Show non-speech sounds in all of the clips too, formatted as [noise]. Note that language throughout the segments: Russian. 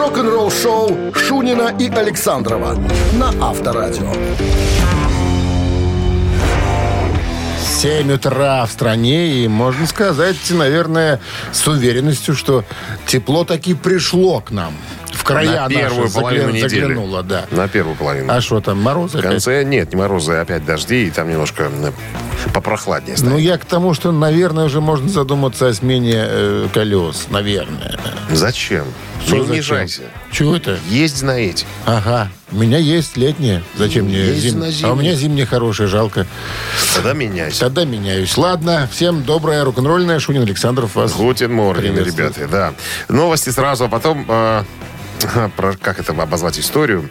рок-н-ролл-шоу Шунина и Александрова на Авторадио. 7 утра в стране, и можно сказать, наверное, с уверенностью, что тепло таки пришло к нам. В края На первую наши половину заглянул- недели. заглянуло, да. На первую половину. А что там, морозы? В опять? конце нет, не морозы, опять дожди, и там немножко попрохладнее Ну, станет. я к тому, что, наверное, уже можно задуматься о смене э, колес. Наверное. Зачем? Что не зачем? унижайся. Чего это? Есть на эти. Ага. У меня есть летнее. Зачем мне Есть зим- на А у меня зимнее хорошее, жалко. Тогда меняйся. Тогда меняюсь. Ладно, всем доброе рок-н-ролльное. Шунин Александров вас. Гутен Морген, ребята, да. Новости сразу, а потом э, про как это обозвать историю.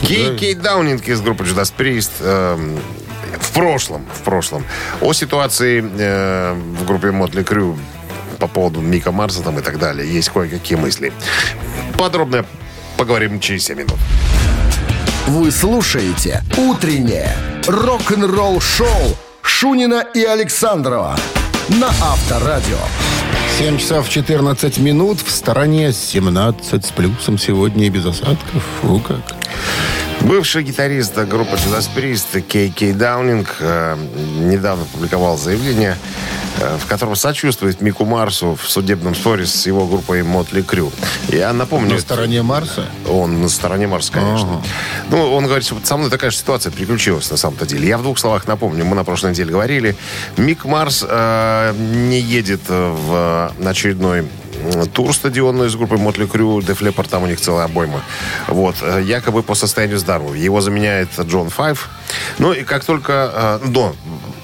Кей, Кей Даунинг из группы Judas Priest э, в прошлом, в прошлом, о ситуации э, в группе Мотли Крю по поводу Мика Марса там и так далее. Есть кое-какие мысли. Подробно поговорим через 7 минут. Вы слушаете «Утреннее рок-н-ролл-шоу» Шунина и Александрова на Авторадио. 7 часов 14 минут. В стороне 17 с плюсом сегодня и без осадков. Фу как. Бывший гитарист группы Judas Priest Кей Кей Даунинг э, недавно публиковал заявление, э, в котором сочувствует Мику Марсу в судебном споре с его группой Мотли Крю. Я напомню... На стороне Марса? Он на стороне Марса, конечно. Ну, он говорит, что со мной такая же ситуация приключилась на самом-то деле. Я в двух словах напомню, мы на прошлой неделе говорили. Мик Марс э, не едет в очередной м, тур стадионный с группой Мотли Крю, Def Leppard, там у них целая обойма. Вот, э, якобы по состоянию здоровья. Его заменяет Джон Файв. Ну, и как только... э, но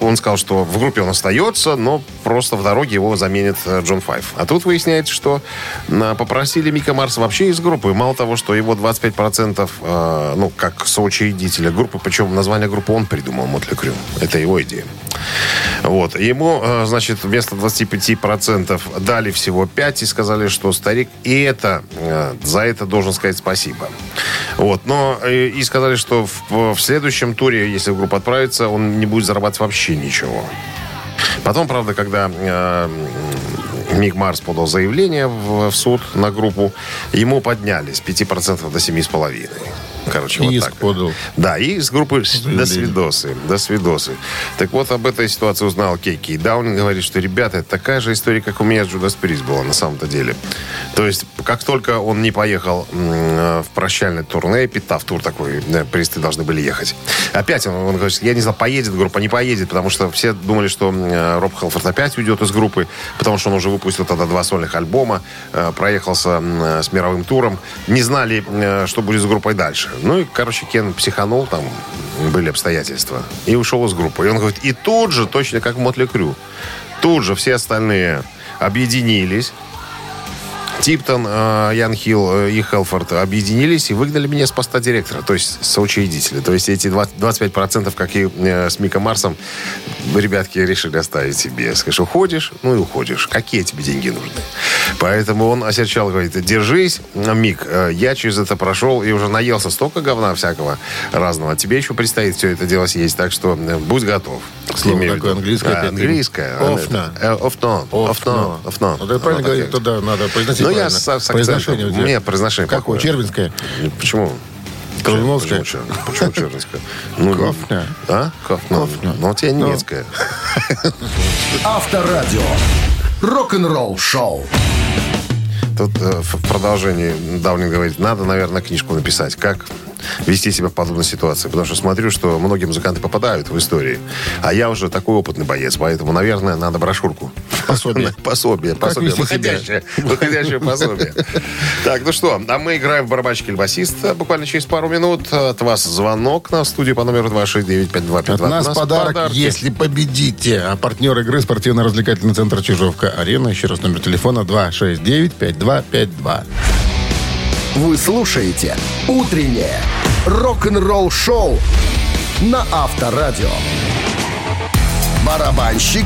он сказал, что в группе он остается, но просто в дороге его заменит э, Джон Файв. А тут выясняется, что э, попросили Мика Марса вообще из группы. Мало того, что его 25%, э, ну, как соучредителя группы, причем название группы он придумал, Мотли Крю. Это его идея. Вот. Ему, э, значит, вместо 25% дали всего 5 и сказали, что старик и это, э, за это должен сказать спасибо. Вот. Но э, и сказали, что в, в следующем туре, если группа отправится, он не будет зарабатывать вообще ничего. Потом, правда, когда э, Мик Марс подал заявление в, в суд на группу, ему подняли с 5% до 7,5%. Короче, вот Иск так. подал. Да, и из группы «До свидосы». До свидосы. Так вот, об этой ситуации узнал Кейки. И Даунинг говорит, что, ребята, это такая же история, как у меня с Джудас Приз была на самом-то деле. То есть, как только он не поехал э, в прощальный турне, Питав тур такой, да, Присты должны были ехать. Опять он, он говорит, я не знал, поедет группа, не поедет, потому что все думали, что э, Роб Хелфорд опять уйдет из группы, потому что он уже выпустил тогда два сольных альбома, э, проехался с мировым туром. Не знали, что будет с группой дальше. Ну и, короче, Кен психанул, там были обстоятельства, и ушел из группы. И он говорит, и тут же, точно как Мотли Крю, тут же все остальные объединились, Типтон, э, Ян Хилл э, и Хелфорд объединились и выгнали меня с поста директора, то есть соучредителя. То есть эти 20 25%, как и э, с Миком Марсом, ребятки решили оставить себе. Скажешь, уходишь, ну и уходишь. Какие тебе деньги нужны? Поэтому он осерчал, говорит, держись, Мик, я через это прошел и уже наелся столько говна всякого разного. Тебе еще предстоит все это дело съесть, так что будь готов. Слово такое английское Да, английское. Офно. Офно. Офно. Офно. Вот это правильно такое. туда надо произносить Ну, я правильно. с- с. Произношение у У тебя. меня произношение Какое? плохое. Червинское? Почему? Колымовское? Почему, почему чернское? [laughs] Ну, Кофна. А? Кофна. Кофна. Ну, у тебя немецкая. Авторадио. Рок-н-ролл-шоу. Тут э, в продолжении Даунинг говорит, надо, наверное, книжку написать, как вести себя в подобной ситуации. Потому что смотрю, что многие музыканты попадают в истории. А я уже такой опытный боец, поэтому, наверное, надо брошюрку. Пособие. [laughs] Пособие. Пособие. Выходящее. Выходящее пособие. Так, ну что, а мы играем в барабанщик или басист. Буквально через пару минут от вас звонок на студию по номеру 269-5252. От нас подарок, подарки. если победите. А партнер игры спортивно-развлекательный центр Чижовка-Арена. Еще раз номер телефона 269-5252. Вы слушаете «Утреннее рок-н-ролл-шоу» на Авторадио. Барабанщик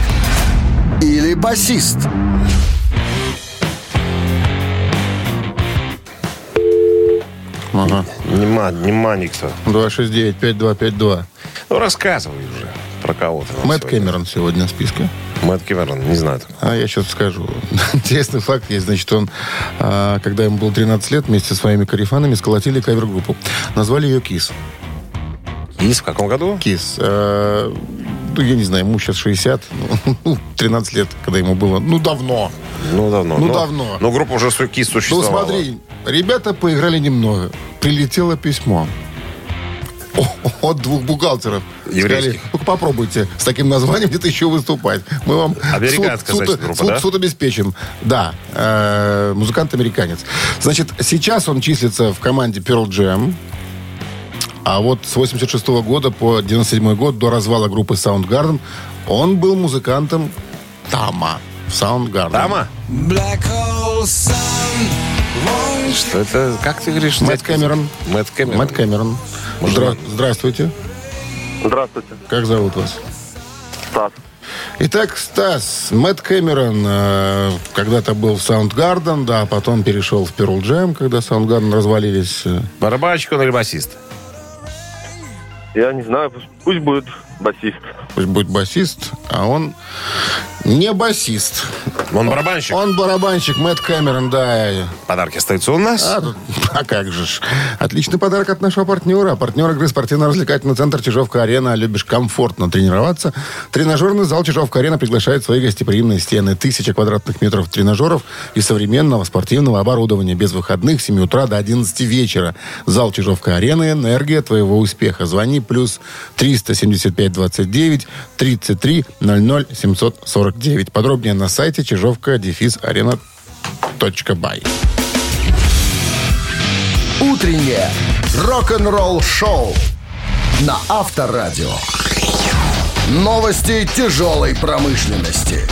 или басист? Ага. Нема, нема никто. 269-5252. Ну, рассказывай уже кого-то. Мэтт сегодня. Кэмерон сегодня в списке. Мэтт Кэмерон, не знаю. А я сейчас скажу. [laughs] Интересный факт есть. Значит, он, а, когда ему было 13 лет, вместе со своими карифанами сколотили кавер-группу. Назвали ее «Кис». Кис в каком году? Кис. А, ну, я не знаю, ему сейчас 60. Ну, [laughs] 13 лет, когда ему было. Ну, давно. Ну, давно. Ну, Но- давно. Но группа уже свой кис Ну, существовала. смотри, ребята поиграли немного. Прилетело письмо. От двух бухгалтеров. Еврейских. Сказали, «Ну, попробуйте с таким названием где-то еще выступать. Мы вам Американская, суд, значит, группа, суд- да? суд обеспечим. Да, э, музыкант-американец. Значит, сейчас он числится в команде Pearl Jam. А вот с 86 года по 97 год, до развала группы Soundgarden, он был музыкантом Тама. Soundgarden. Тама? Black hole sun Что это? Как ты говоришь? Мэтт? Кэмерон. Мэтт Кэмерон. Мэтт Кэмерон. Здра- Здравствуйте. Здравствуйте, Как зовут вас? Стас. Итак, Стас, Мэтт Кэмерон э, когда-то был в Soundgarden, да, а потом перешел в Pearl Jam, когда Soundgarden развалились. Э, Барабанщик он или басист? Я не знаю, пусть будет басист. Пусть будет басист, а он не басист. Он барабанщик. Он барабанщик Мэтт Кэмерон, да. Подарки остаются у нас. А, тут- [laughs] а как же ж. Отличный подарок от нашего партнера. Партнер игры спортивно-развлекательный центр Чижовка-Арена. Любишь комфортно тренироваться? Тренажерный зал Чижовка-Арена приглашает в свои гостеприимные стены. Тысяча квадратных метров тренажеров и современного спортивного оборудования. Без выходных с 7 утра до 11 вечера. Зал Чижовка-Арена. Энергия твоего успеха. Звони плюс 375 29 33 00 749. Подробнее на сайте чижовка дефис арена бай. Утреннее рок-н-ролл-шоу на Авторадио. Новости тяжелой промышленности.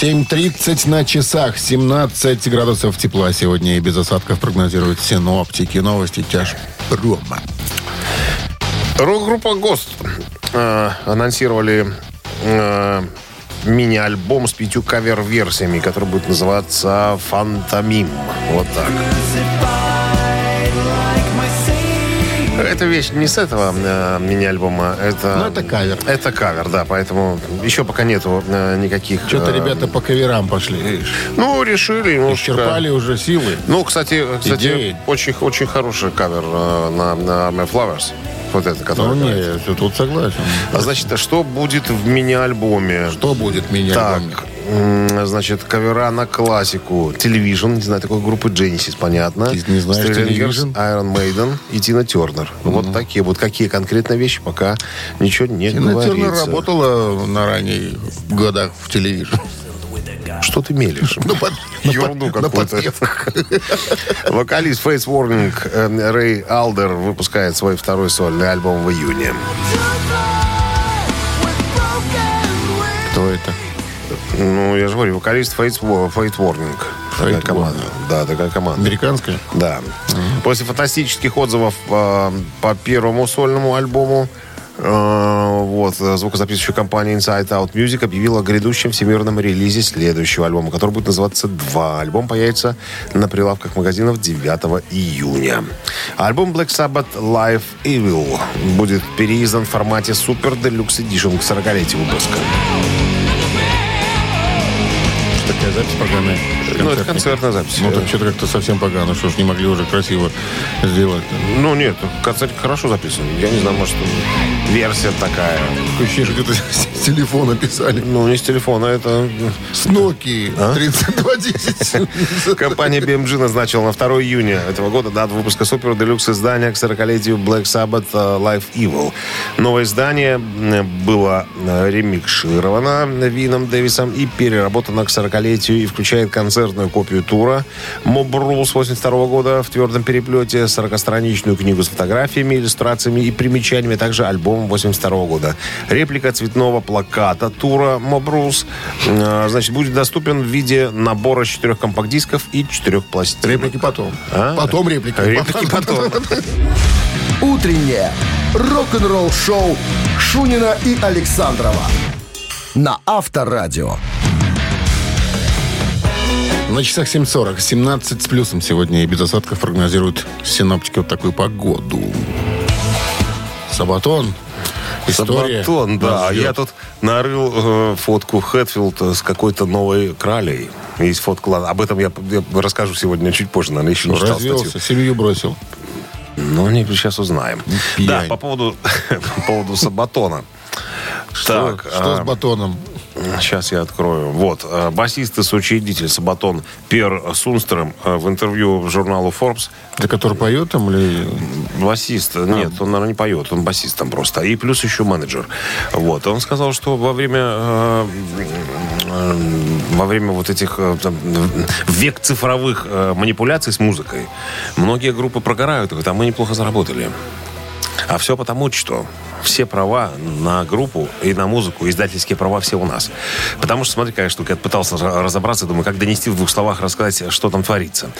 7.30 на часах, 17 градусов тепла сегодня и без осадков прогнозируют синоптики. Новости тяжпрома. Рок-группа ГОСТ э, анонсировали э, мини-альбом с пятью кавер-версиями, который будет называться «Фантомим». Вот так. Эта вещь не с этого э, мини-альбома. Это, Ну, это кавер. Это кавер, да. Поэтому еще пока нету э, никаких... Что-то э, ребята по каверам пошли. видишь. Ну, решили немножко... Исчерпали уже силы. Ну, кстати, кстати Идеи. очень, очень хороший кавер э, на, на My Flowers. Вот это, Ну, который... не, играет. я тут согласен. А значит, а что будет в мини-альбоме? Что будет меня Так, м, значит, кавера на классику. Television, не знаю, такой группы Genesis, понятно. Ты не знаешь Television? Iron Maiden и Тина Тернер. Вот такие вот. Какие конкретные вещи, пока ничего не Тина говорится. Тернер работала на ранних годах в телевизоре. Что ты мелешь? [laughs] Ну, под- Ерунду на какую-то. [laughs] Вокалист Face Warning э, Рэй Алдер выпускает свой второй сольный альбом в июне. Кто это? Ну, я же говорю, вокалист Fate Warning. Такая команда. Да, такая команда. Американская? Да. После фантастических отзывов э, по первому сольному альбому э, вот, звукозаписывающая компания Inside Out Music объявила о грядущем всемирном релизе следующего альбома, который будет называться «Два». Альбом появится на прилавках магазинов 9 июня. Альбом Black Sabbath Live Evil будет переиздан в формате Super Deluxe Edition к 40-летию выпуска. Такая запись поганая. Ну, это концертная запись. Ну, так что-то как-то совсем погано. Что ж, не могли уже красиво сделать. Ну, нет, концерт хорошо записан. Я не знаю, может, версия такая. Ощущение, что где-то с телефона писали. Ну, не с телефона, это... С Nokia А? 3210. Компания BMG назначила на 2 июня этого года дату выпуска супер делюкс издания к 40-летию Black Sabbath э, Live Evil. Новое издание м, было э, ремикшировано Вином Дэвисом и переработано к 40-летию и включает концертную копию тура Rules 82 года в твердом переплете, 40-страничную книгу с фотографиями, иллюстрациями и примечаниями, а также альбом 82 года. Реплика цветного плаката тура Rules э, значит, будет доступен в виде набора четырех компакт-дисков и четырех пластинок. Реплики потом. А? Потом реплики. Реплики потом. [laughs] Утреннее рок-н-ролл-шоу Шунина и Александрова на Авторадио. На часах 7.40. 17 с плюсом сегодня и без осадков прогнозируют синоптики вот такую погоду. Сабатон. История. Сабатон, да. Я тут нарыл э, фотку Хэтфилд с какой-то новой кралей. Есть фотка. Ладно, об этом я, я расскажу сегодня чуть позже, наверное, еще не читал Развелся, статью. семью бросил. Ну, не, сейчас узнаем. пьянь. Да, по поводу, [laughs] по поводу Сабатона. Что, Так, что а, с батоном? Сейчас я открою. Вот. э, Басист и соучредитель Сабатон Пер Сунстром э, в интервью журналу Forbes Ты который поет там или... Басист. Нет, он, наверное, не поет. Он басист там просто. И плюс еще менеджер. Вот. Он сказал, что во время э, э, во время вот этих э, там, век цифровых э, манипуляций с музыкой многие группы прогорают. Говорят, а мы неплохо заработали. А все потому, что все права на группу и на музыку, издательские права все у нас. Потому что, смотри, какая штука, я пытался разобраться, думаю, как донести в двух словах, рассказать, что там творится.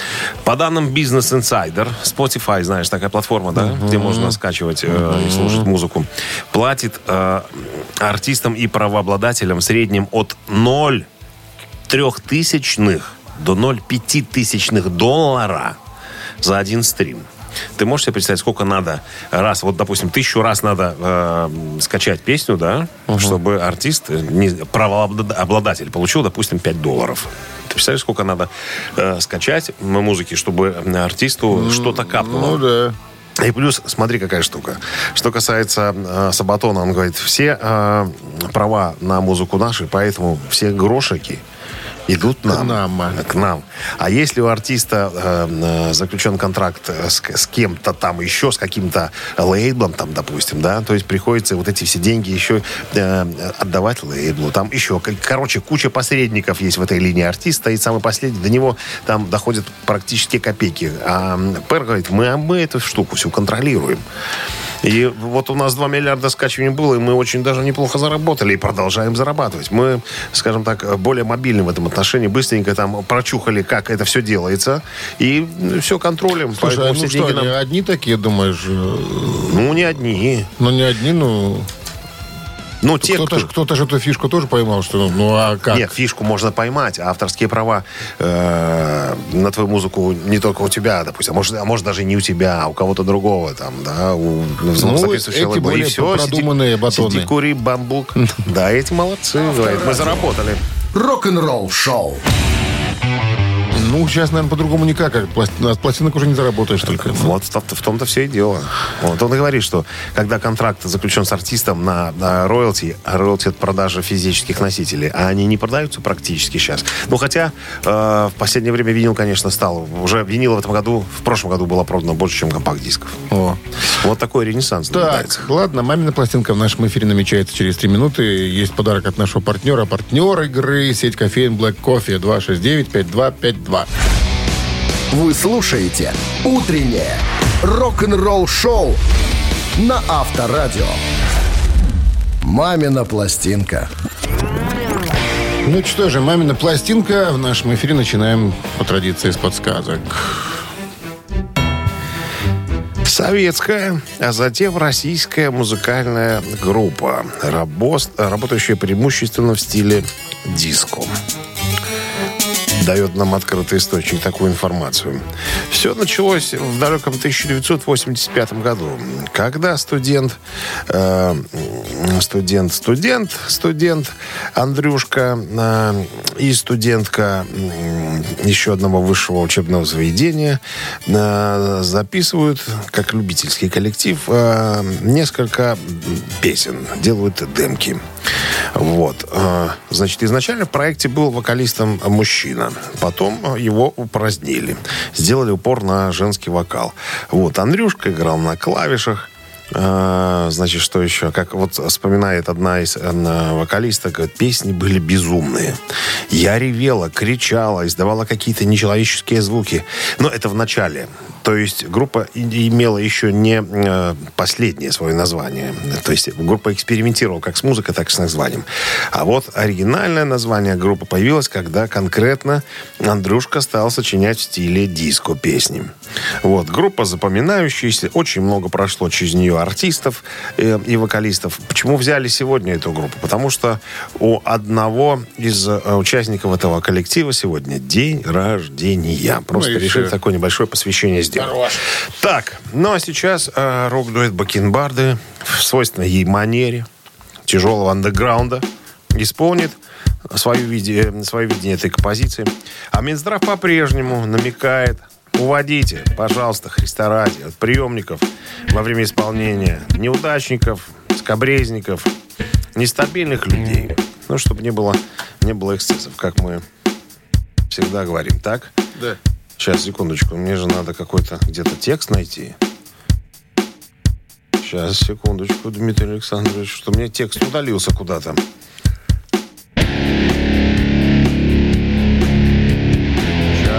По данным Business Insider, Spotify, знаешь, такая платформа, да, где можно скачивать э, и слушать музыку, платит э, артистам и правообладателям в среднем от 0 трехтысячных до 0,5 тысячных доллара за один стрим. Ты можешь себе представить, сколько надо раз, вот, допустим, тысячу раз надо э, скачать песню, да, чтобы артист, э, не, правообладатель получил, допустим, 5 долларов. Ты представляешь, сколько надо э, скачать музыки, чтобы артисту что-то капнуло? Ну да. И плюс, смотри, какая штука. Что касается э, Сабатона, он говорит, все э, права на музыку наши, поэтому все грошики идут нам. нам, а. К нам. А если у артиста э, э, заключен контракт э, с, с кем-то там еще, с каким-то лейблом, там, допустим, да, то есть приходится вот эти все деньги еще э, отдавать лейблу. Там еще, к- короче, куча посредников есть в этой линии. Артист стоит самый последний, до него там доходят практически копейки. А м, Пэр говорит, мы, а мы эту штуку всю контролируем. И вот у нас 2 миллиарда скачиваний было, и мы очень даже неплохо заработали и продолжаем зарабатывать. Мы, скажем так, более мобильны в этом отношении, быстренько там прочухали, как это все делается, и все контролем. Слушай, а ну что, нам- одни такие, думаешь? э, Ну, не одни. Ну, не одни, ну... Ну, те, Кто-то, кто... же, кто-то же эту фишку тоже поймал, что ну, ну а как? Нет, фишку можно поймать, а авторские права э, на твою музыку не только у тебя, допустим, а может, а может даже не у тебя, а у кого-то другого там, да, у ну, соответствующего эти лейбла. И более всё, сиди- продуманные батоны. Сиди, кури, бамбук. [laughs] Да, эти молодцы, говорит, мы заработали. Рок-н-ролл шоу. Ну, сейчас, наверное, по-другому никак. От пластинок уже не заработаешь только. Вот в, том-то все и дело. Вот он и говорит, что когда контракт заключен с артистом на, на роялти, а роялти от продажи физических носителей, а они не продаются практически сейчас. Ну, хотя э, в последнее время винил, конечно, стал. Уже винила в этом году, в прошлом году было продано больше, чем компакт-дисков. О. Вот такой ренессанс наблюдается. Так, ладно, мамина пластинка в нашем эфире намечается через три минуты. Есть подарок от нашего партнера. Партнер игры сеть кофеин Black Coffee 269-5252. Вы слушаете «Утреннее рок-н-ролл-шоу» на Авторадио. «Мамина пластинка». Ну что же, мамина пластинка. В нашем эфире начинаем по традиции с подсказок. Советская, а затем российская музыкальная группа, работ- работающая преимущественно в стиле диско. Дает нам открытый источник такую информацию. Все началось в далеком 1985 году, когда студент, э, студент, студент, студент Андрюшка э, и студентка м, еще одного высшего учебного заведения э, записывают, как любительский коллектив, э, несколько песен, делают демки. Вот. Э, Значит, изначально в проекте был вокалистом мужчина. Потом э, его упразднили. Сделали упор на женский вокал. Вот. Андрюшка играл на клавишах. Э, Значит, что еще? Как вот вспоминает одна из э, вокалисток, песни были безумные. Я ревела, кричала, издавала какие-то нечеловеческие звуки. Но это в начале. То есть группа имела еще не э, последнее свое название. То есть группа экспериментировала как с музыкой, так и с названием. А вот оригинальное название группы появилось, когда конкретно Андрюшка стал сочинять в стиле диско песни. Вот. Группа запоминающаяся. Очень много прошло через нее ее артистов э, и вокалистов. Почему взяли сегодня эту группу? Потому что у одного из э, участников этого коллектива сегодня день рождения. Просто и решили такое небольшое посвящение сделать. Так, ну а сейчас э, рок-дуэт Бакенбарды в свойственной ей манере тяжелого андеграунда исполнит свое, виде, свое видение этой композиции. А Минздрав по-прежнему намекает, уводите, пожалуйста, Христа ради, от приемников во время исполнения неудачников, скобрезников, нестабильных людей. Ну, чтобы не было, не было эксцессов, как мы всегда говорим, так? Да. Сейчас, секундочку, мне же надо какой-то где-то текст найти. Сейчас, секундочку, Дмитрий Александрович, что мне текст удалился куда-то.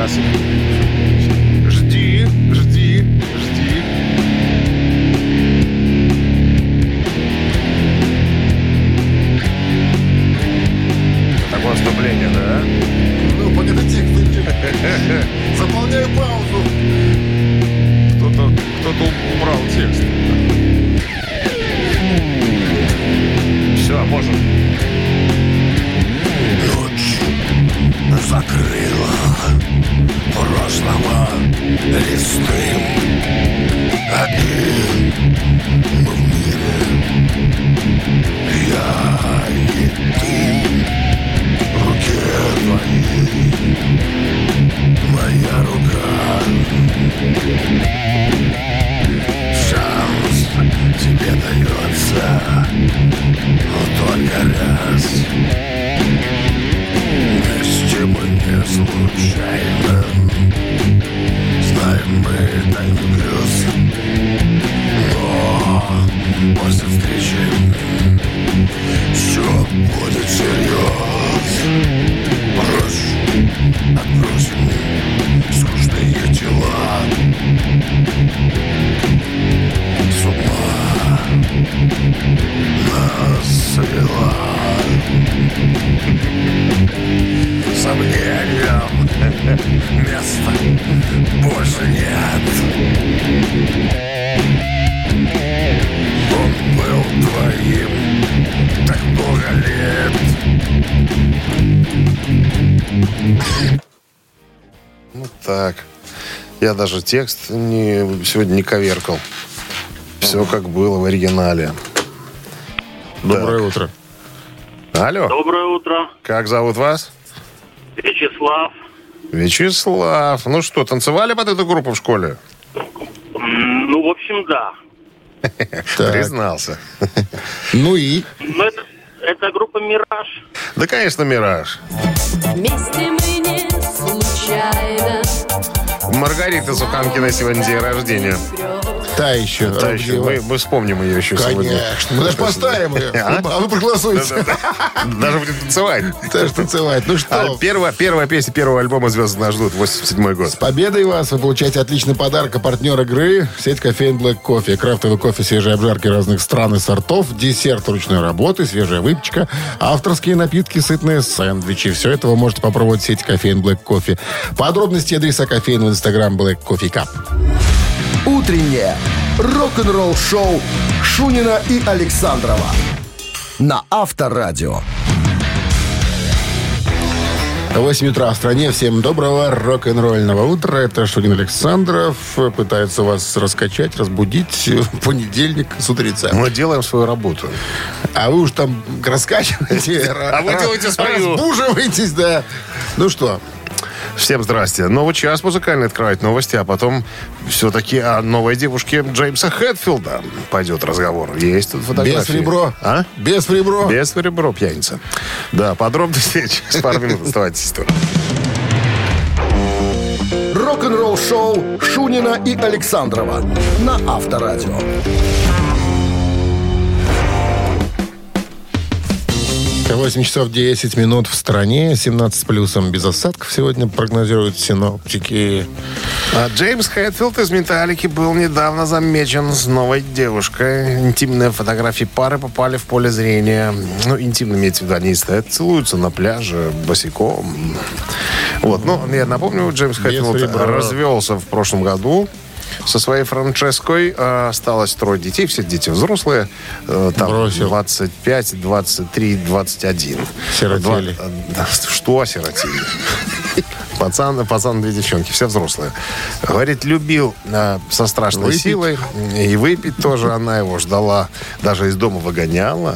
Сейчас. Жди, даже текст не, сегодня не коверкал. Все как было в оригинале. Доброе утро. Алло, Доброе утро. как зовут вас? Вячеслав. Вячеслав. Ну что, танцевали под эту группу в школе? Ну, в общем, да. [laughs] Так. Признался. Ну и? Но это, это группа «Мираж». Да, конечно, «Мираж». Вместе мы не случайно Маргарита Суханкина сегодня день рождения. Та еще. Да, еще Рабдева. мы, мы вспомним ее еще сегодня. Конечно. Мы даже поставим ее. А? А вы проголосуете. Даже будет танцевать. Даже танцевать. Ну А что, первая, первая песня первого альбома «Звезды нас ждут», 87 год. С победой вас! Вы получаете отличный подарок. А партнер игры – сеть кофеин Black Coffee. Крафтовый кофе, свежие обжарки разных стран и сортов, десерт ручной работы, свежая выпечка, авторские напитки, сытные сэндвичи. Все это вы можете попробовать в сети кофеин Black Coffee. Подробности адреса кофеин в инстаграм Black Coffee Cup. Утреннее рок-н-ролл-шоу Шунина и Александрова на Авторадио. 8 утра в стране. Всем доброго рок-н-ролльного утра. Это Шунин Александров. Пытается вас раскачать, разбудить в понедельник с утреца. Мы делаем свою работу. А вы уж там раскачиваете. [laughs] А вы делаете свою. Разбуживаетесь, да. Ну что, Всем здрасте. Новый час музыкальный открывает новости, а потом все-таки о новой девушке Джеймса Хэтфилда пойдет разговор. Есть тут фотографии. без ребро. А? Без ребро. Без ребро, пьяница. Да, подробности [laughs] через пару минут. Оставайтесь тут. Рок-н-ролл-шоу Шунина и Александрова на Авторадио. 8 часов 10 минут в стране. 17 с плюсом без осадков сегодня прогнозируют синоптики. А Джеймс Хэтфилд из «Металлики» был недавно замечен с новой девушкой. Интимные фотографии пары попали в поле зрения. Ну, интимно имеется в виду, они стоят, целуются на пляже босиком. Вот, ну, я напомню, Джеймс Хэтфилд развелся в прошлом году со своей Франческой. А, Осталось трое детей, все дети взрослые. Э, Там Бросил. 25, 23, 21. Сиротели. Два- э, Что осиротели? [laughs] Пацан, пацан, две девчонки, все взрослые. Говорит, любил э, со страшной Выпить. силой. И выпить тоже она его ждала. Даже из дома выгоняла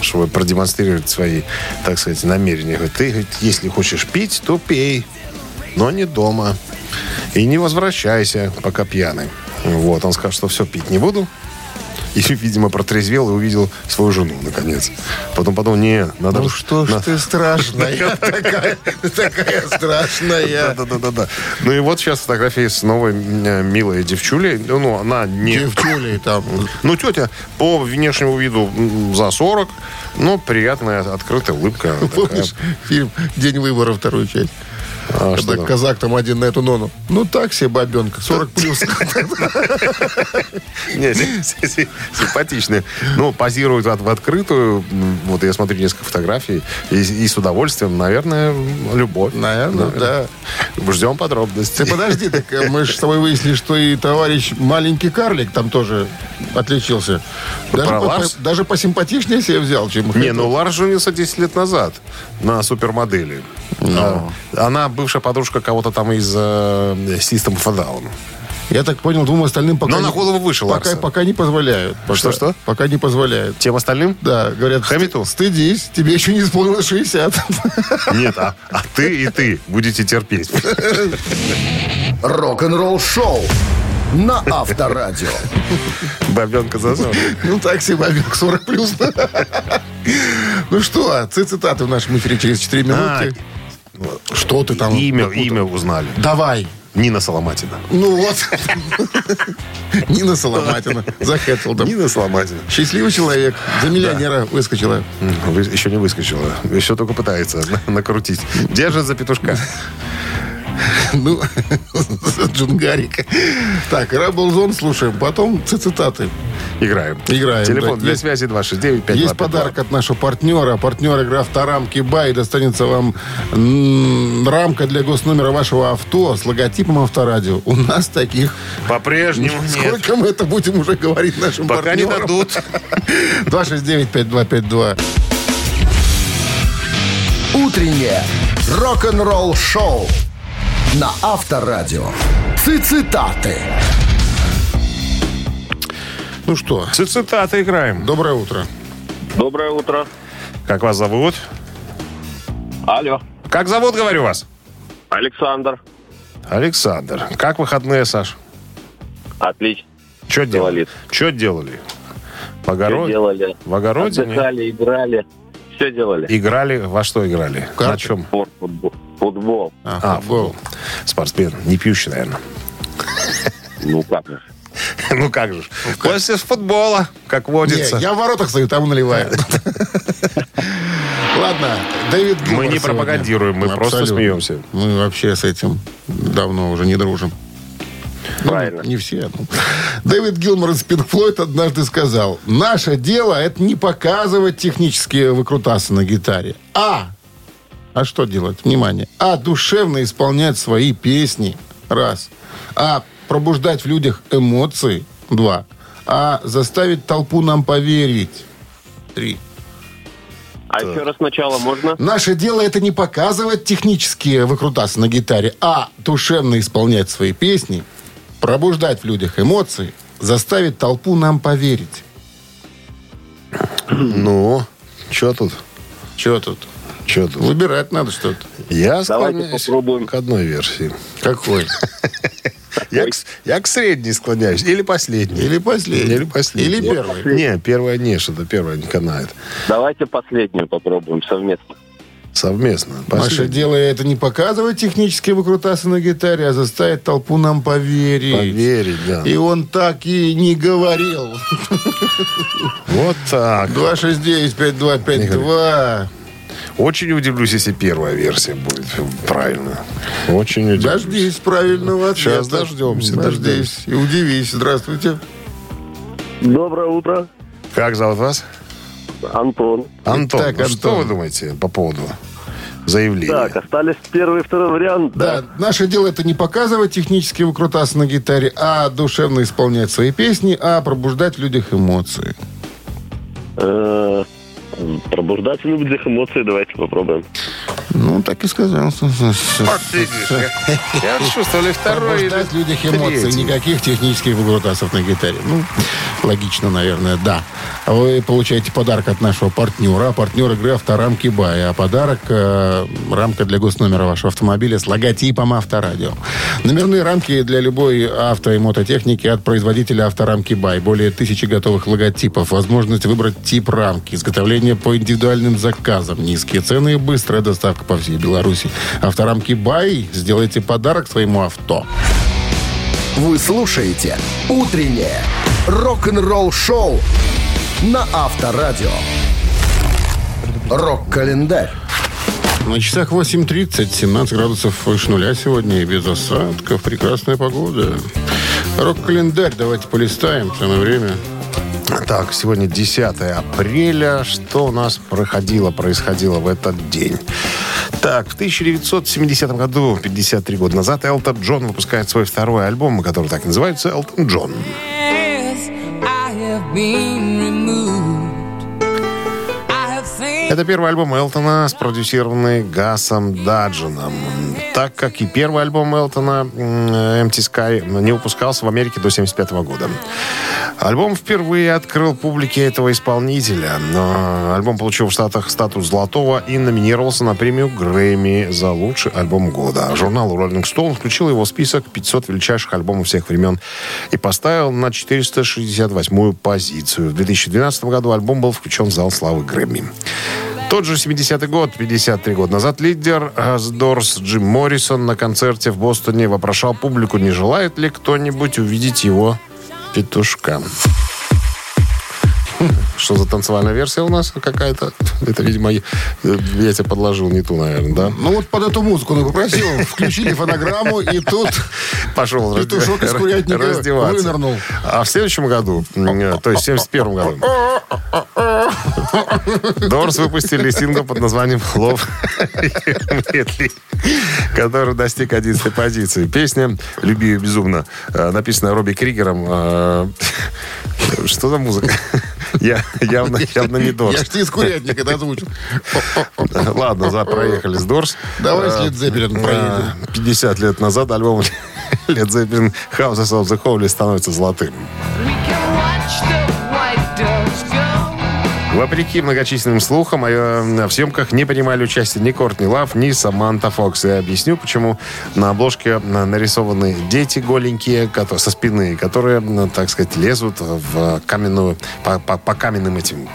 чтобы продемонстрировать свои, так сказать, намерения. Говорит, ты, говорит, если хочешь пить, то пей, но не дома. И не возвращайся, пока пьяный. Вот, он сказал, что все, пить не буду. И, видимо, протрезвел и увидел свою жену, наконец. Потом подумал, не, надо... Ну что ж на- ты страшная [laughs] такая, такая страшная. Да-да-да. Ну и вот сейчас фотографии с новой э, милой девчулей. Ну, она не... Девчули там. Ну, тетя по внешнему виду за 40, но приятная, открытая улыбка. Помнишь фильм «День выборов» вторую часть? А, Когда казак там один на эту нону. Ну так себе бабенка, 40 плюс. Не, си- си- си- симпатичные. Ну, позируют в открытую. Вот я смотрю несколько фотографий. И, с удовольствием, наверное, любовь. Наверное, да. Ждем подробностей. Ты подожди, так э, мы же с тобой выяснили, что и товарищ маленький карлик там тоже отличился. Даже, Про по, Ларс? по- даже посимпатичнее себе взял, чем Не, ну Ларс женился 10 лет назад на супермодели. А, Она бывшая подружка кого-то там из э, System of a Down. Я так понял, двум остальным пока Но не- на голову выше пока, пока не позволяют. Пока- Что-что? Пока не позволяют. Тем остальным? Да, говорят, Хамиту? «Сты- стыдись, тебе еще не исполнилось 60. [laughs] Нет, а, а ты и ты будете терпеть. [laughs] Рок-н-ролл шоу на Авторадио. Бабенка за 40. Ну так себе, бабенка 40 плюс. [laughs] Ну что, ци- цитаты в нашем эфире через 4 минуты. Что ты там? Имя, напутал? имя узнали. Давай. Нина Соломатина. Ну вот. [laughs] Нина Соломатина. За Хэтфилдом. Нина Соломатина. Счастливый человек. За миллионера выскочила. Еще не выскочила. Еще только пытается на- накрутить. Держит за петушка. [laughs] Ну, [laughs] Джунгарик. Так, Рэблзон слушаем. Потом цитаты. Играем. Играем, Телефон да. для Есть- связи 269 Есть подарок от нашего партнера. Партнер игра «Авторамки Бай». Достанется вам рамка для госномера вашего авто с логотипом Авторадио. У нас таких... По-прежнему нет. Сколько мы это будем уже говорить нашим Пока не партнерам? дадут. [laughs] 269-5252. Утреннее рок-н-ролл шоу на Авторадио. Цитаты. Ну что, Цитаты играем. доброе утро. Доброе утро. Как вас зовут? Алло. Как зовут, говорю вас? Александр. Александр. Как выходные, Саш? Отлично. Что делали? Что делали? В огороде? делали. В огороде? Отдыхали, играли. Все делали. Играли? Во что играли? Карты? На чем? Спорт, футбол. футбол. А, футбол. Спортсмен. Не пьющий, наверное. [laughs] Ну как же. Ну как же. После футбола, как Не, водится. я в воротах стою, там наливаю. [laughs] Ладно, Дэвид Гилмор Мы не сегодня. пропагандируем, мы просто смеемся. Мы вообще с этим давно уже не дружим. Ну, Правильно. не все. ну. Дэвид Гилмор из Pink Floyd однажды сказал, наше дело это не показывать технические выкрутасы на гитаре, а... А что делать? Внимание. А душевно исполнять свои песни. Раз. А пробуждать в людях эмоции. Два. А заставить толпу нам поверить. Три. А еще раз сначала можно? Наше дело это не показывать технические выкрутасы на гитаре, а душевно исполнять свои песни, пробуждать в людях эмоции, заставить толпу нам поверить. [clears throat] Ну, что тут? Чего тут? Что тут? Выбирать надо что-то. Я Давайте склоняюсь попробуем. к одной версии. Какой? [laughs] Я к, я к средней склоняюсь. Или последней. Или последний. Или последний. Или первый. Не, первая не, что-то первая не канает. Давайте последнюю попробуем совместно. Совместно. Наше Последний. дело это не показывать технические выкрутасы на гитаре, а заставить толпу нам поверить. Поверить, да. И он так и не говорил. Вот так. 269-5252. Очень удивлюсь, если первая версия будет правильно. Очень удивлюсь. Дождись правильного ответа. Сейчас дождемся, Дождись. И удивись. Здравствуйте. Доброе утро. Как зовут вас? Антон. Антон. Итак, ну Что Антон. вы думаете по поводу заявление. Так, остались первый и второй вариант. Да, наше дело это не показывать технические выкрутасы на гитаре, а душевно исполнять свои песни, а пробуждать в людях эмоции. Пробуждать в людях эмоции давайте попробуем. Ну, так и сказал. Вот видишь, я, чувствовали второй Пробуждать людях эмоций. третий. Никаких технических выкрутасов на гитаре. Ну, логично, наверное, да. Вы получаете подарок от нашего партнера. Партнер игры «Авторамки Бай». А подарок э, рамка для госномера вашего автомобиля с логотипом «Авторадио». Номерные рамки для любой авто и мототехники от производителя «Авторамки Бай». Более тысячи готовых логотипов. Возможность выбрать тип рамки. Изготовление по индивидуальным заказам. Низкие цены и быстрая доставка по всей Беларуси. «Авторамки Бай». Сделайте подарок своему авто. Вы слушаете «Утреннее рок-н-ролл-шоу» на Авторадио. Рок-календарь. На часах 8.30, 17 градусов выше нуля сегодня и без осадков. Прекрасная погода. Рок-календарь давайте полистаем. Самое время. Так, сегодня 10 апреля. Что у нас проходило, происходило в этот день? Так, в 1970 году, 53 года назад, Элтон Джон выпускает свой второй альбом, который так и называется «Элтон Джон». Yes, Это первый альбом Элтона, спродюсированный Гасом Даджином. Так как и первый альбом Элтона Empty Sky не выпускался в Америке до 1975 года. Альбом впервые открыл публике этого исполнителя. Альбом получил в Штатах статус золотого и номинировался на премию Грэмми за лучший альбом года. Журнал Rolling Stone включил его в список 500 величайших альбомов всех времен и поставил на 468-ю позицию. В 2012 году альбом был включен в зал славы Грэмми. Тот же 70-й год, 53 года назад, лидер Дорс Джим Моррисон на концерте в Бостоне вопрошал публику, не желает ли кто-нибудь увидеть его петушка. Что за танцевальная версия у нас какая-то? Это, видимо, я я тебе подложил не ту, наверное, да? Ну вот под эту музыку он попросил. [laughs] Включили фонограмму, и тут Пошел Петушок из курятника раздеваться. вынырнул. А в следующем году, м, то есть в 71 году, Дорс выпустили сингл под названием «Love Medley», который достиг 11 позиции. Песня «Люби ее безумно», э, написанная Робби Кригером. э, Что за музыка? Я явно, явно не Я Дорс. ж тебе из курятника это озвучил. Ладно, за, проехали с Дорс. Давай с Zeppelin э, проедем. 50 лет назад альбом [laughs] Led Zeppelin Houses of the Holy становится золотым. we can watch the. Вопреки многочисленным слухам, э, в съемках не принимали участие ни Кортни Лав, ни Саманта Фокс. Я объясню, почему на обложке э, нарисованы дети голенькие со спины, которые, ну, так сказать, лезут в каменную, по, по- по каменным этим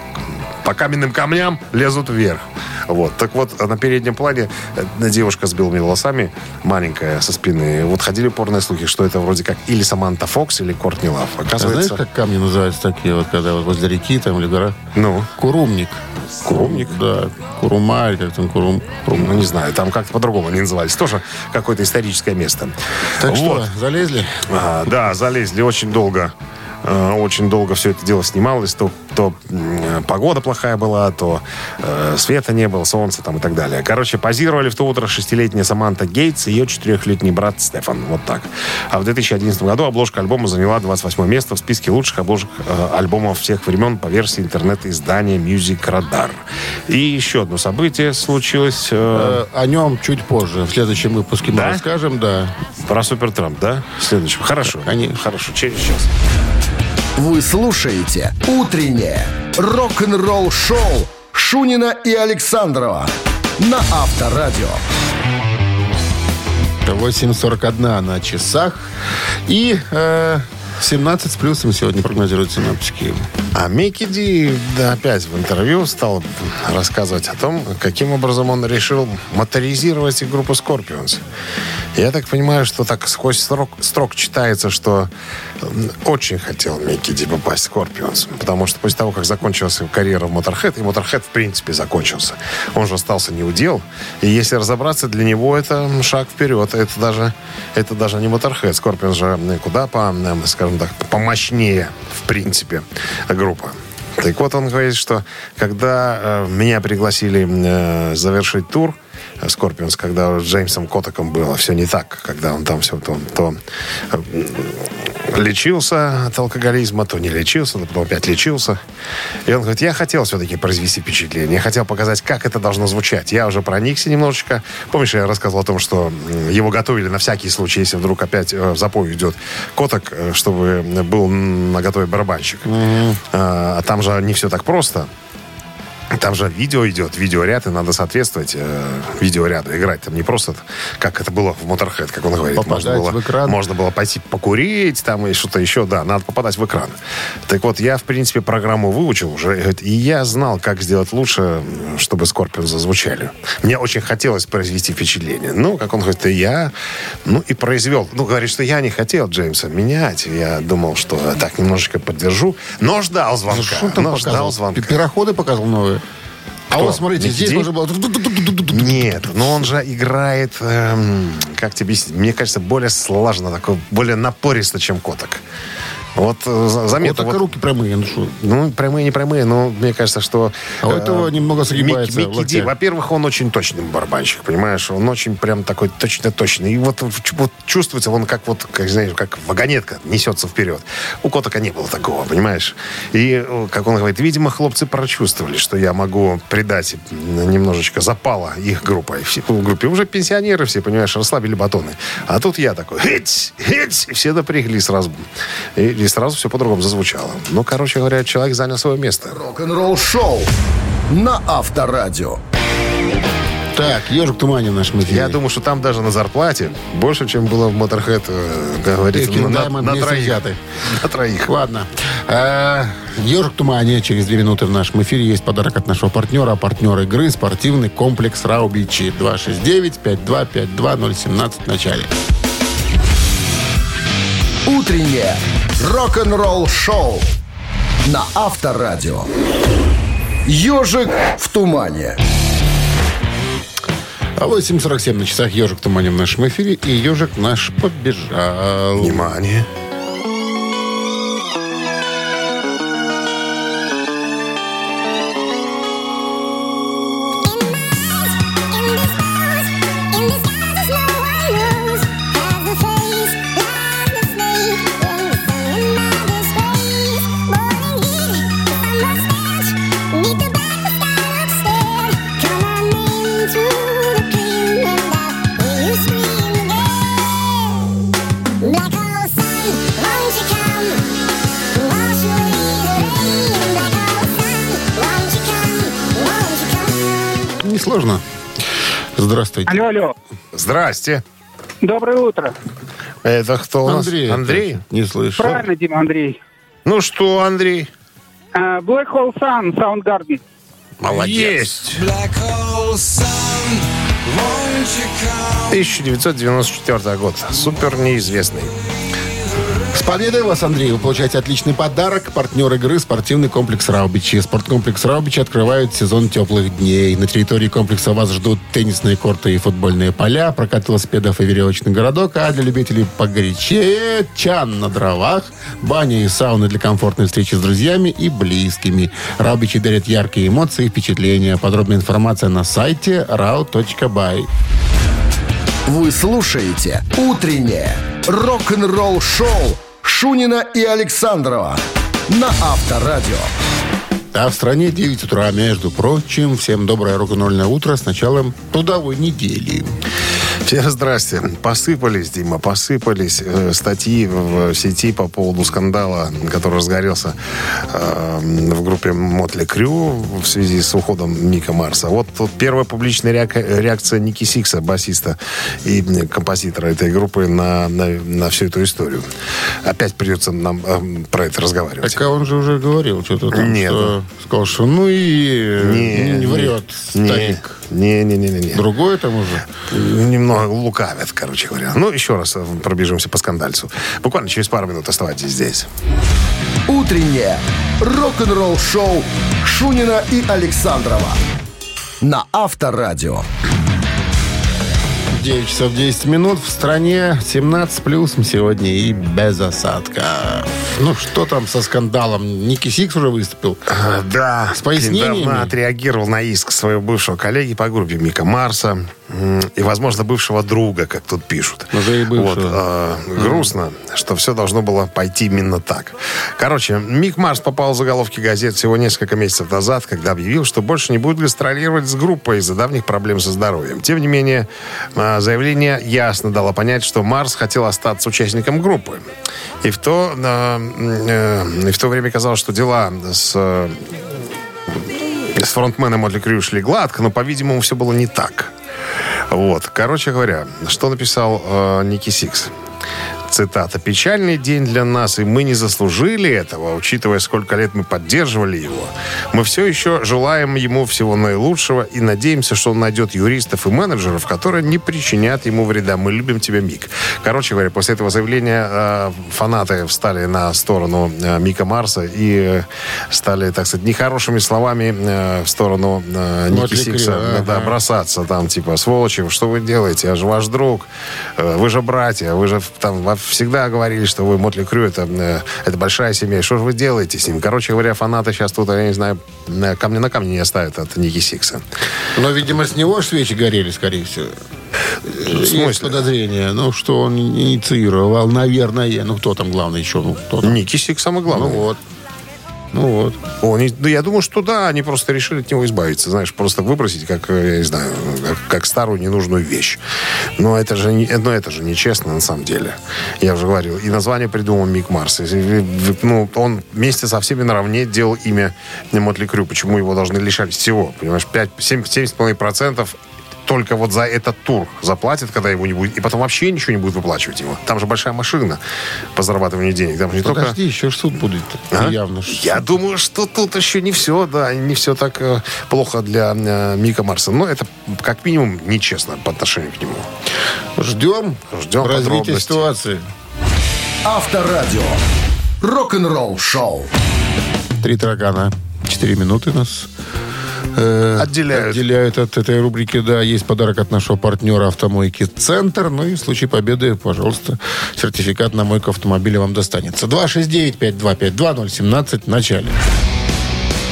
по каменным камням лезут вверх. Вот. Так вот, на переднем плане э, девушка с белыми волосами, маленькая, со спины. Вот ходили порные слухи, что это вроде как или Саманта Фокс, или Кортни Лав. А знаешь, Оказывается, как камни называются такие, вот когда вот возле реки там или гора? ну, Курумник. Курумник? Да. Курума, или как там Курум. Курум. Ну, не знаю, там как-то по-другому они назывались. Тоже какое-то историческое место. Так Вот. что, залезли? А, да, залезли очень долго. Э, Очень долго все это дело снималось. То, то м, погода плохая была, то э, света не было, солнца там и так далее. Короче, позировали в то утро шестилетняя Саманта Гейтс и ее четырехлетний брат Стефан. Вот так. А в 2011 году обложка альбома заняла 28 место в списке лучших обложек э, альбомов всех времен по версии интернет-издания Music Radar. И еще одно событие случилось. э, Э, О нем чуть позже. В следующем выпуске мы Да? расскажем, да. Про Супер Трамп, да? Следующем. Хорошо. Конечно. Хорошо, через час. Вы слушаете «Утреннее рок-н-ролл-шоу» Шунина и Александрова на Авторадио. 8.41 на часах. И э, 17 с плюсом сегодня прогнозируют синаптики. А Микки Ди да, опять в интервью стал рассказывать о том, каким образом он решил моторизировать группу Scorpions. Я так понимаю, что так сквозь строк, строк читается, что очень хотел Микки Ди попасть в Scorpions. Потому что после того, как закончилась его карьера в Motorhead, и Motorhead в принципе закончился, он же остался не удел. И если разобраться, для него это шаг вперед. Это даже, это даже не Motorhead. Scorpions же куда по, м, скажем так, помощнее в принципе группа. Так вот, он говорит, что когда э, меня пригласили э, завершить тур, Скорпионс, когда с Джеймсом Котаком было все не так, когда он там все то, то э, лечился от алкоголизма, то не лечился, то потом опять лечился. И он говорит, я хотел все-таки произвести впечатление, я хотел показать, как это должно звучать. Я уже проникся немножечко. Помнишь, я рассказывал о том, что его готовили на всякий случай, если вдруг опять э, в запой идет Коток, э, чтобы был на готове барабанщик. А, а там же не все так просто. Там же видео идет, видеоряд, и надо соответствовать э, видеоряду, играть. Там не просто, как это было в Motorhead, как он говорит. Попадать можно было, в экран. Можно было пойти покурить там и что-то еще. Да, надо попадать в экран. Так вот, я, в принципе, программу выучил уже, и я знал, как сделать лучше, чтобы Скорпион зазвучали. Мне очень хотелось произвести впечатление. Ну, как он говорит, и я, ну, и произвел. Ну, говорит, что я не хотел Джеймса менять. Я думал, что так немножечко поддержу, но ждал звонка. Что там но ждал показывал? звонка. Пироходы показывал новые? А вот смотрите, здесь Мехди? можно было... Нет, но он же играет, эм, как тебе объяснить, мне кажется, более слаженно, такой, более напористо, чем Коток. Вот э, за- Вот заметно, так вот, руки прямые, ну что? ну, прямые, не прямые, но мне кажется, что... А у этого немного согибается Микки, Микки. Ди, во-первых, он очень точный барабанщик, понимаешь? Он очень прям такой точно-точный. И вот, вот чувствуется, он как вот, как, знаешь, как вагонетка несется вперед. У Котока не было такого, понимаешь? И, э, как он говорит, видимо, хлопцы прочувствовали, что я могу придать немножечко запала их группой. В группе уже пенсионеры все, понимаешь, расслабили батоны. А тут я такой, хить, хить, и все напрягли сразу. И, и сразу все по-другому зазвучало. Ну, короче говоря, человек занял свое место. Рок-н-ролл шоу на Авторадио. Так, ежик тумане в нашем эфире. Я думаю, что там даже на зарплате больше, чем было в Motorhead, э, как говорится, King на, на- на троих. взяты. [laughs] На троих. Ладно. Э, Ежик в тумане. Через две минуты в нашем эфире есть подарок от нашего партнера. Партнер игры спортивный комплекс Раубичи. 269-5252-017 в начале. Утреннее рок-н-ролл шоу на Авторадио. Ежик в тумане. А 8.47 на часах ежик в тумане в нашем эфире. И ежик наш побежал. Внимание. Здравствуйте. Алло, алло. Здрасте. Доброе утро. Это кто у нас? Андрей. Андрей? Не слышу. Правильно, Дима Андрей. Ну что, Андрей? А, Black Hole Sun, Soundgarden. Молодец. 1994 год. Супер неизвестный. С победой вас, Андрей! Вы получаете отличный подарок. Партнер игры спортивный комплекс Раубичи. Спорткомплекс Раубичи открывает сезон теплых дней. На территории комплекса вас ждут теннисные корты и футбольные поля, прокат велосипедов и веревочный городок, а для любителей погорячее чан на дровах, баня и сауны для комфортной встречи с друзьями и близкими. Раубичи дарят яркие эмоции и впечатления. Подробная информация на сайте rau.by. Вы слушаете «Утреннее рок-н-ролл-шоу» Шунина и Александрова на Авторадио. А в стране 9 утра, между прочим. Всем доброе рок-н-ролльное утро с началом трудовой недели. Всем здрасте. Посыпались, Дима, посыпались э, статьи в, сети по поводу скандала, который разгорелся э, в группе Мотли Крю в связи с уходом Мика Марса. Вот тут первая публичная реак- реакция Ники Сикса, басиста и композитора этой группы на, на, на всю эту историю. Опять придется нам э, про это разговаривать. Так а он же уже говорил что-то там, Нет. что сказал, что ну и э, не, врет не, старик. не, не, не, не, не. Другое там уже. Немного лукавят, короче говоря. Ну, еще раз э, пробежимся по скандальцу. Буквально через пару минут оставайтесь здесь. Утреннее рок-н-ролл-шоу Шунина и Александрова на Авторадио. 9 часов 10 минут. В стране 17 плюсом сегодня и без осадка. Ну, что там со скандалом? Ники Сикс уже выступил. А, Да. С пояснениями? Недавно отреагировал на иск своего бывшего коллеги по группе Мика Марса. И, возможно, бывшего друга, как тут пишут. Уже и бывшего. Вот, э, грустно, что все должно было пойти именно так. Короче, Мик Марс попал в заголовки газет всего несколько месяцев назад, когда объявил, что больше не будет гастролировать с группой из-за давних проблем со здоровьем. Тем не менее, э, заявление ясно дало понять, что Марс хотел остаться участником группы. И в то, э, э, и в то время казалось, что дела с э, с фронтменом Mötley Crüe шли гладко, но, по-видимому, все было не так. Вот. Короче говоря, что написал э, Ники Сикс? Цитата. «Печальный день для нас, и мы не заслужили этого, учитывая, сколько лет мы поддерживали его. Мы все еще желаем ему всего наилучшего и надеемся, что он найдет юристов и менеджеров, которые не причинят ему вреда. Мы любим тебя, Мик». Короче говоря, после этого заявления э, фанаты встали на сторону э, Мика Марса и э, стали, так сказать, нехорошими словами э, в сторону э, Ники Мотли Сикса ага. да, бросаться там, типа, сволочи, что вы делаете? Я же ваш друг, вы же братья, вы же там во- всегда говорили, что вы Мотли Крю, это, э, это большая семья. Что же вы делаете с ним? Короче говоря, фанаты сейчас тут, я не знаю, камня на камне не оставят от Ники Сикса. Но, видимо, с него свечи горели, скорее всего. Есть смысле? подозрение, ну, что он инициировал, наверное. Ну, кто там главный еще? Ну, кто там? Ники Сикс самый Ну, главный. вот. Ну, вот. О, не- да я думаю, что да, они просто решили от него избавиться, знаешь, просто выбросить, как, э, я не знаю, как, как старую ненужную вещь. Но это же, не, но это же нечестно на самом деле. Я уже говорил. И название придумал Мик Марс. Ну, он вместе со всеми наравне делал имя Мотли Крю. Почему его должны лишать всего? Понимаешь, 5, 7, 7,5% только вот за этот тур заплатят, когда его не будет, и потом вообще ничего не будет выплачивать ему. Там же большая машина по зарабатыванию денег. Там же не только... Подожди, еще ж суд будет. А? Явно. Я думаю, что тут еще не все, да, не все так э, плохо для э, Мика Марса. Но это как минимум нечестно по отношению к нему. Ждем, Ждем развития ситуации. Авторадио. Рок-н-ролл шоу. Три таракана. Четыре минуты нас э, Отделяют. отделяют от этой рубрики. Да, есть подарок от нашего партнера автомойки «Центр». Ну и в случае победы, пожалуйста, сертификат на мойку автомобиля вам достанется. 269-5252-017 в начале.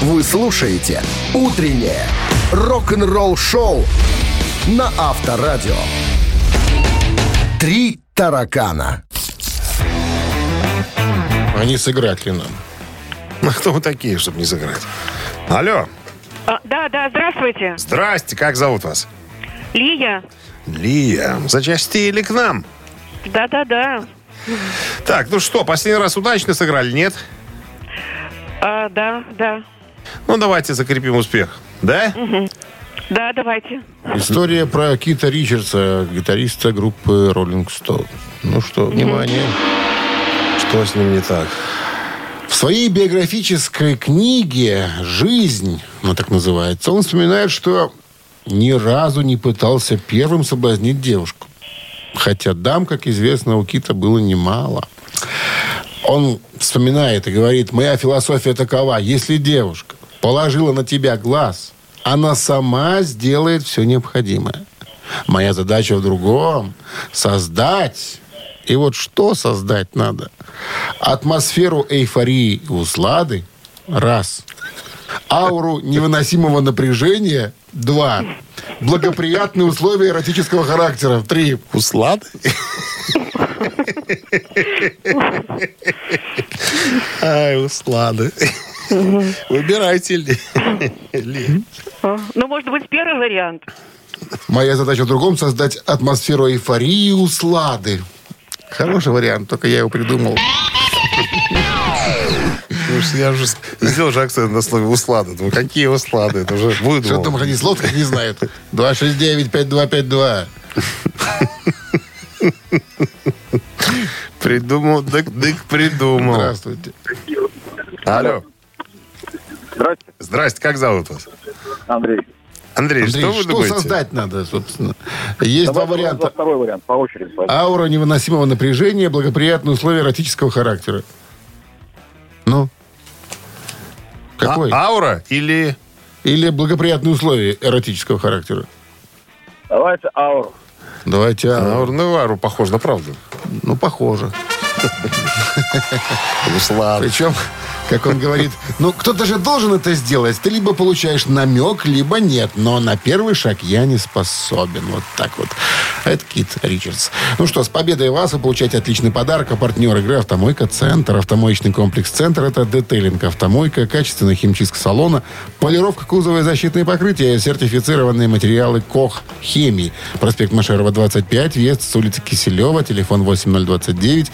Вы слушаете «Утреннее рок-н-ролл шоу» на Авторадио. Три таракана. А не сыграть ли нам? Ну, кто вы такие, чтобы не сыграть? Алло, А, да, да, здравствуйте. здрасте, как зовут вас? Лия. Лия, зачастили к нам. Да, да, да. Так, ну что, последний раз удачно сыграли, нет? А, да, да. Ну, давайте закрепим успех. Да? Да, давайте. История про Кита Ричардса, гитариста группы Rolling Stone. Ну что, внимание. Что с ним не так? В своей биографической книге «Жизнь», она так называется, он вспоминает, что ни разу не пытался первым соблазнить девушку. Хотя дам, как известно, у Кита было немало. Он вспоминает и говорит, моя философия такова, если девушка положила на тебя глаз, она сама сделает все необходимое. Моя задача в другом – создать и вот что создать надо? Атмосферу эйфории и услады – раз. Ауру невыносимого напряжения – два. Благоприятные условия эротического характера – три. Услады? Ай, услады. Выбирайте, Ли. Ну, может быть, первый вариант. Моя задача в другом – создать атмосферу эйфории и услады. Хороший вариант, только я его придумал. Ну, Я уже сделал же акцент на слове услады. Думаю, какие услады? Это уже Что там выдумал. они слов как не знают. 269-5252. Придумал, дык, дык придумал. Здравствуйте. Алло. Здравствуйте, Здрасте, как зовут вас? Андрей. Андрей, Андрей, что вы что думаете? создать надо, собственно? Есть два Давайте варианта. второй вариант, по очереди. пожалуйста. Аура невыносимого напряжения, благоприятные условия эротического характера. Ну? Какой? А- аура или... Или благоприятные условия эротического характера? Давайте ауру. Давайте ауру. Аура на вару похож на правду. Ну, похоже. Услады. Причем как он говорит, ну, кто-то же должен это сделать. Ты либо получаешь намек, либо нет. Но на первый шаг я не способен. Вот так вот. Это Кит Ричардс. Ну что, с победой вас вы получаете отличный подарок. А партнер игры «Автомойка Центр». Автомоечный комплекс «Центр» — это детейлинг «Автомойка», качественная химчистка салона, полировка кузова и защитные покрытия, сертифицированные материалы КОХ «Хемии». Проспект Машерова, 25, въезд с улицы Киселева, телефон 8029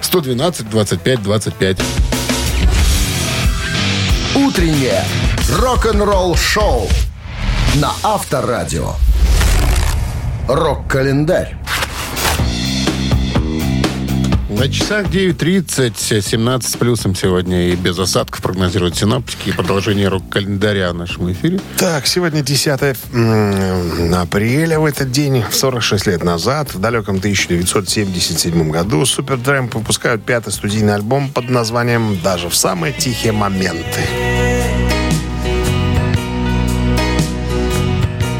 112 25 25. Утреннее рок-н-ролл-шоу на Авторадио. Рок-календарь. На часах 9.30, 17 с плюсом сегодня и без осадков прогнозируют синоптики и продолжение рок-календаря в нашем эфире. Так, сегодня 10 м, апреля. В этот день, в 46 лет назад, в далеком 1977 году, Супертрэмп выпускают пятый студийный альбом под названием «Даже в самые тихие моменты».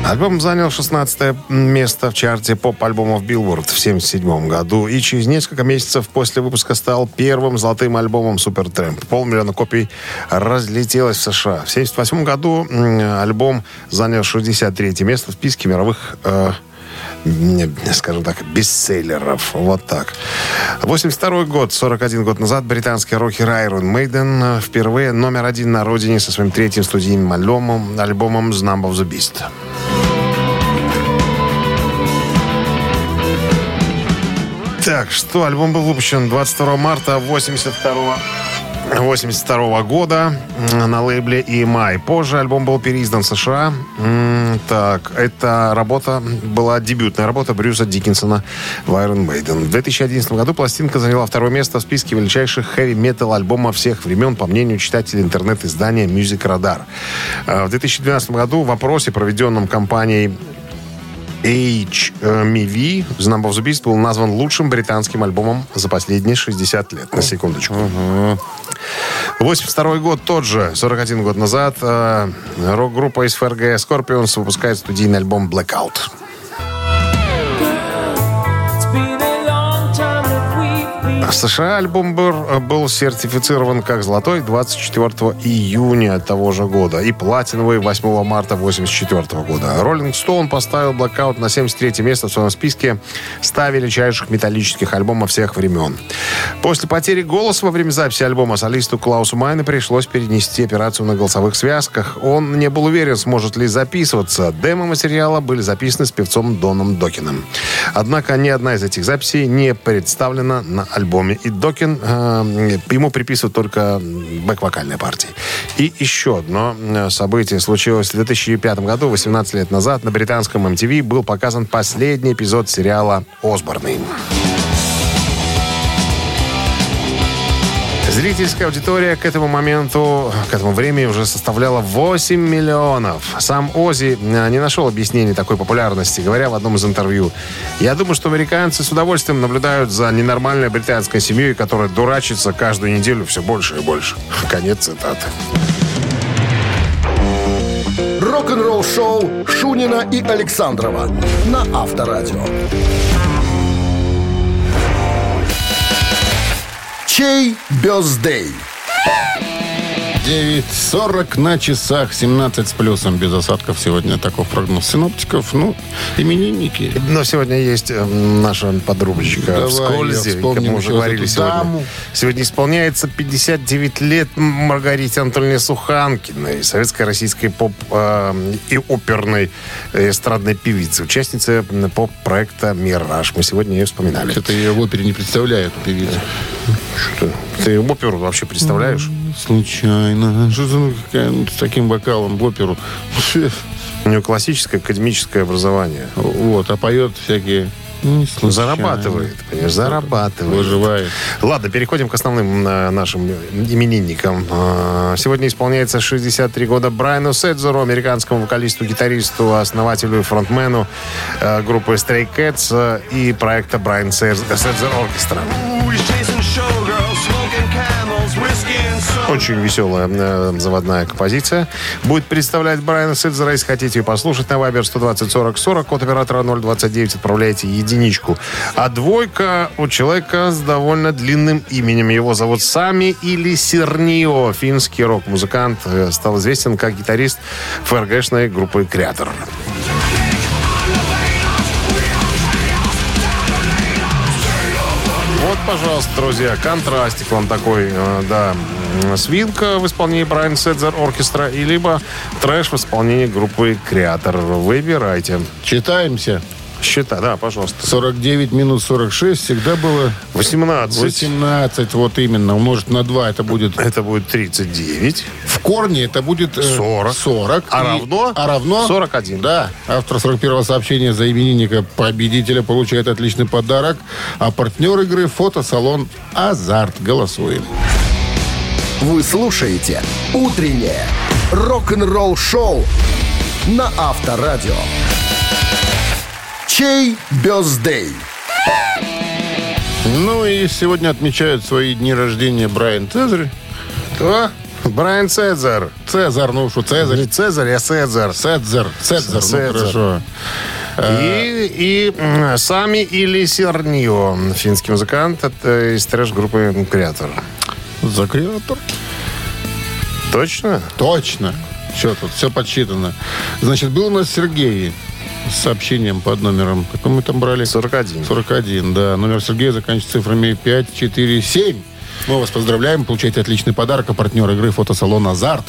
Альбом занял 16 место в чарте поп-альбомов Billboard в 1977 году и через несколько месяцев после выпуска стал первым золотым альбомом Supertramp. Полмиллиона копий разлетелось в США. В 1978 году альбом занял 63 место в списке мировых э, скажем так, бестселлеров. Вот так. 82 год, 41 год назад, британский рокер Iron Maiden э, впервые номер один на родине со своим третьим студийным альбомом, альбомом «The Number of the Beast». Так, что, альбом был выпущен 22 марта 82 82 года на лейбле EMI. Позже альбом был переиздан в США. Так, эта работа была дебютная работа Брюса Диккенсона в Iron Maiden. В 2011 году пластинка заняла второе место в списке величайших хэви-метал альбомов всех времен, по мнению читателей интернет-издания Music Radar. А В 2012 году в опросе, проведенном компанией HMV the Beast был назван лучшим британским альбомом за последние 60 лет. На секундочку. 82 год тот же, 41 год назад, э, рок-группа из ФРГ Scorpions выпускает студийный альбом Blackout. США альбом был, был сертифицирован как золотой 24 июня того же года и платиновый 8 марта 84 года. Роллинг Стоун поставил Blackout на 73 место в своем списке 100 величайших металлических альбомов всех времен. После потери голоса во время записи альбома солисту Клаусу Майне пришлось перенести операцию на голосовых связках. Он не был уверен, сможет ли записываться. Демо материала были записаны с певцом Доном Докином. Однако ни одна из этих записей не представлена на альбоме. И Докин, э, ему приписывают только бэк-вокальные партии. И еще одно э, событие случилось в 2005 году, 18 лет назад, на британском MTV был показан последний эпизод сериала «Осборны». Зрительская аудитория к этому моменту, к этому времени уже составляла 8 миллионов. Сам Ози э, не нашел объяснений такой популярности, говоря в одном из интервью. «Я думаю, что американцы с удовольствием наблюдают за ненормальной британской семьей, которая дурачится каждую неделю все больше и больше». [laughs] Конец цитаты. Рок-н-ролл-шоу Шунина и Александрова на Авторадио. Чей бездей? 9.40 на часах, 17 с плюсом, без осадков сегодня. Таков прогноз синоптиков. Ну, именинники. Но сегодня есть э, наша подрубочка Давай, вскользь, я как мы уже говорили сегодня. даму. Сегодня исполняется 59 лет Маргарите Анатольевне Суханкиной, советской российской поп э, и оперной э, эстрадной певицы, участницы поп-проекта «Мираж». Мы сегодня ее вспоминали. Что-то я в опере не представляю, эту певицу. Что? Ты оперу вообще представляешь? Случайно. Что за, ну, какая, ну, с таким вокалом в оперу? У нее классическое академическое образование. Вот, а поет всякие... не случайно. Зарабатывает, понимаешь, зарабатывает. Выживает. Ладно, переходим к основным э, нашим именинникам. Э, Сегодня исполняется 63 года Брайану Седзору, американскому вокалисту, гитаристу, основателю и фронтмену э, группы Stray Cats э, и проекта Брайан Седзор Оркестра. Очень веселая э, заводная композиция. Будет представлять Брайана Сидзера. Если хотите послушать на Viber 120 40 40, код оператора 029, отправляйте единичку. А двойка у человека с довольно длинным именем. Его зовут Сами или Сернио. Финский рок-музыкант. э, Стал известен как гитарист ФРГшной группы «Креатор». Вот, пожалуйста, друзья, контрастик вам такой, э, да, м, свинка в исполнении Брайан Седзер Оркестра и либо трэш в исполнении группы Креатор. Выбирайте. Читаемся. Счета, да, пожалуйста. 49 минус 46 всегда было 18. 18. Вот именно. Умножить на 2 это будет... Это будет 39. В корне это будет... э, 40. 40. А И- равно? А равно? 41. Да. Автор 41-го сообщения за именинника победителя получает отличный подарок. А партнер игры фотосалон «Азарт». Голосуем. Вы слушаете «Утреннее рок-н-ролл-шоу» на Авторадио. Чей бездей? Ну и сегодня отмечают свои дни рождения Брайан Цезарь. Кто? Брайан Седзер. Цезарь, ну что, Цезарь. Не Цезарь, а Седзер. Седзер. Седзер, ну Седзер. хорошо. И, и м, Сами или Сернио, финский музыкант это из трэш-группы Креатор. За креатор. Точно? Точно. Все тут, все подсчитано. Значит, был у нас Сергей с сообщением под номером. Какой мы там брали? 41. 41, да. Номер Сергея заканчивается цифрами 5, 4, 7. Мы вас поздравляем, получаете отличный подарок. А партнер игры фотосалон «Азарт».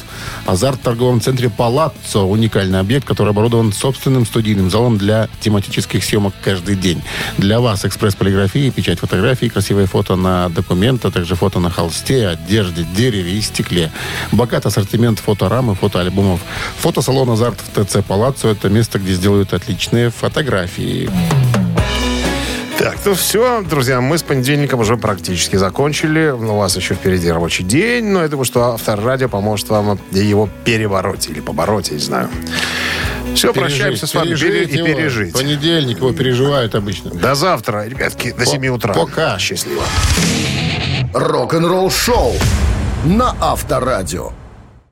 «Азарт» в торговом центре «Палаццо». Уникальный объект, который оборудован собственным студийным залом для тематических съемок каждый день. Для вас экспресс-полиграфия, печать фотографий, красивые фото на документ, а также фото на холсте, одежде, дереве и стекле. Богат ассортимент фоторам и фотоальбомов. Фотосалон «Азарт» в ТЦ «Палаццо» — это место, где сделают отличные фотографии. Так, ну все, друзья, мы с понедельником уже практически закончили. У вас еще впереди рабочий день, но я думаю, что авторадио поможет вам его перебороть или побороть, я не знаю. Все, прощаемся с вами Пережить и его. пережить. Понедельник его переживают обычно. До завтра, ребятки, до 7 утра. пока. Счастливо. Рок-н-ролл-шоу на Авторадио.